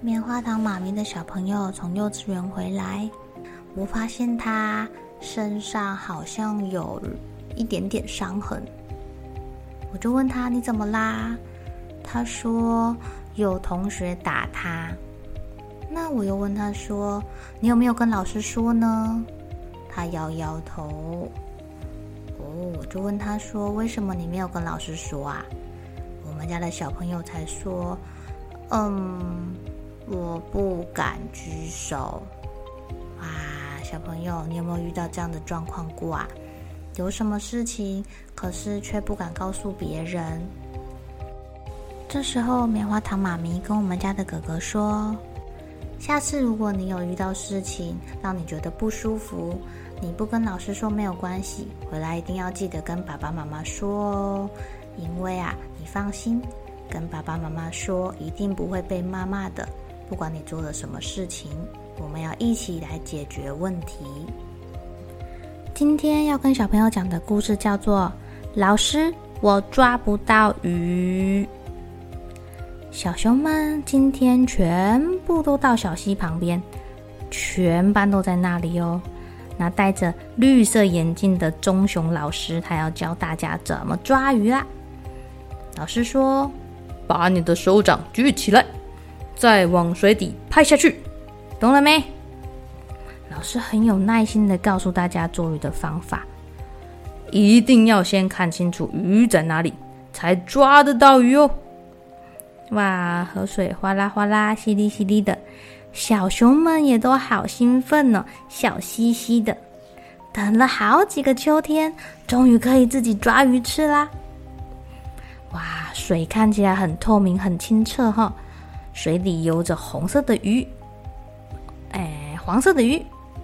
棉花糖妈咪的小朋友从幼稚园回来，我发现他身上好像有一点点伤痕，我就问他，你怎么啦？他说有同学打他。那我又问他说，你有没有跟老师说呢？他摇摇头。哦，我就问他说：“为什么你没有跟老师说啊？”我们家的小朋友才说：“嗯，我不敢举手。”哇，小朋友，你有没有遇到这样的状况过啊？有什么事情，可是却不敢告诉别人？这时候，棉花糖妈咪跟我们家的哥哥说：“下次如果你有遇到事情，让你觉得不舒服。”你不跟老师说没有关系，回来一定要记得跟爸爸妈妈说哦。因为啊，你放心，跟爸爸妈妈说，一定不会被骂骂的。不管你做了什么事情，我们要一起来解决问题。今天要跟小朋友讲的故事叫做《老师，我抓不到鱼》。小熊们今天全部都到小溪旁边，全班都在那里哦。那戴着绿色眼镜的棕熊老师，他要教大家怎么抓鱼啦。老师说：“把你的手掌举起来，再往水底拍下去，懂了没？”老师很有耐心的告诉大家捉鱼的方法，一定要先看清楚鱼在哪里，才抓得到鱼哦。哇，河水哗啦哗啦，淅沥淅沥的。小熊们也都好兴奋呢，笑嘻嘻的。等了好几个秋天，终于可以自己抓鱼吃啦！哇，水看起来很透明、很清澈哈，水里游着红色的鱼，哎，黄色的鱼，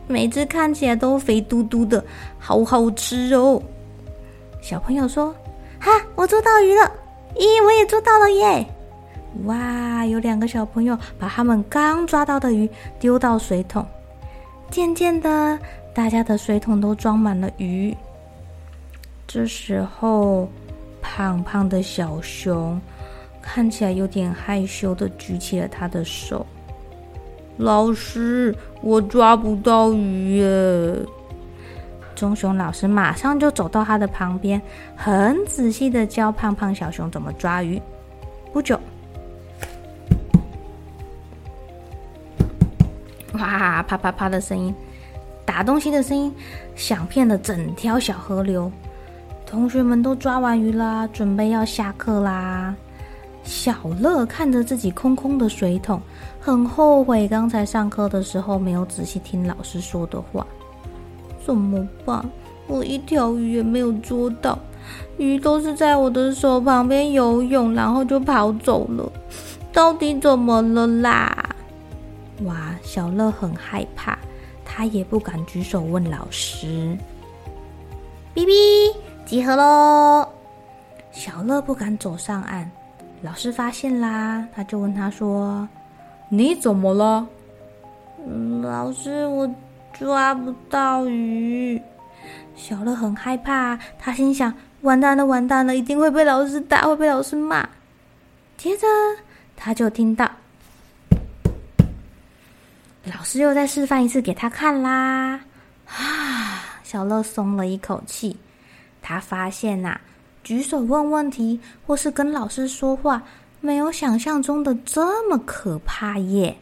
每只看起来都肥嘟嘟的，好好吃哦。小朋友说：“哈，我捉到鱼了！咦，我也捉到了耶！”哇！有两个小朋友把他们刚抓到的鱼丢到水桶，渐渐的，大家的水桶都装满了鱼。这时候，胖胖的小熊看起来有点害羞的举起了他的手：“老师，我抓不到鱼耶！”棕熊老师马上就走到他的旁边，很仔细的教胖胖小熊怎么抓鱼。不久，哇！啪啪啪的声音，打东西的声音，响遍了整条小河流。同学们都抓完鱼啦，准备要下课啦。小乐看着自己空空的水桶，很后悔刚才上课的时候没有仔细听老师说的话。怎么办？我一条鱼也没有捉到，鱼都是在我的手旁边游泳，然后就跑走了。到底怎么了啦？哇，小乐很害怕，他也不敢举手问老师。哔哔，集合喽！小乐不敢走上岸，老师发现啦，他就问他说：“你怎么了？”，老师，我抓不到鱼。小乐很害怕，他心想：完蛋了，完蛋了，一定会被老师打，会被老师骂。接着，他就听到。老师又再示范一次给他看啦！啊，小乐松了一口气。他发现呐、举手问问题或是跟老师说话，没有想象中的这么可怕耶。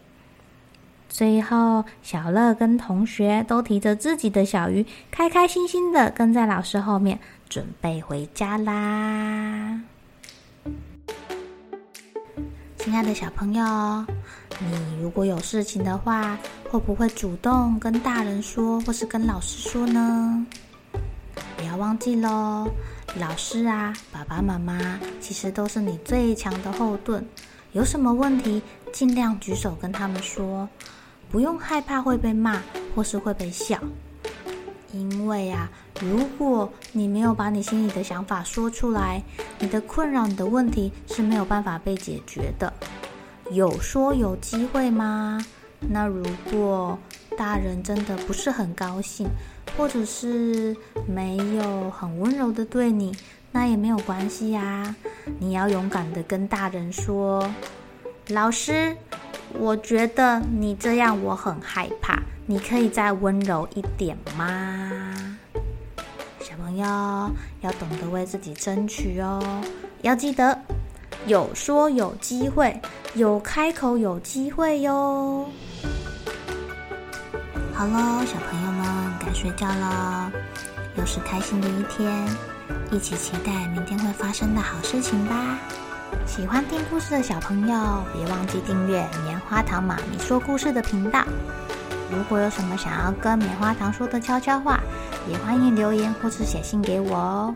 最后，小乐跟同学都提着自己的小鱼，开开心心的跟在老师后面，准备回家啦。亲爱的小朋友，你如果有事情的话，会不会主动跟大人说，或是跟老师说呢？不要忘记喽，老师啊，爸爸妈妈其实都是你最强的后盾。有什么问题，尽量举手跟他们说。不用害怕会被骂，或是会被笑，因为啊，如果你没有把你心里的想法说出来，你的困扰、你的问题是没有办法被解决的。有说有机会吗？那如果大人真的不是很高兴，或者是没有很温柔的对你，那也没有关系呀。你要勇敢的跟大人说，老师。我觉得你这样我很害怕，你可以再温柔一点吗？小朋友要懂得为自己争取哦，要记得有说有机会，有开口有机会哟。好喽，小朋友睡觉喽，又是开心的一天，一起期待明天会发生的好事情吧。喜欢听故事的小朋友，别忘记订阅棉花糖妈咪说故事的频道。如果有什么想要跟棉花糖说的悄悄话，也欢迎留言或是写信给我哦。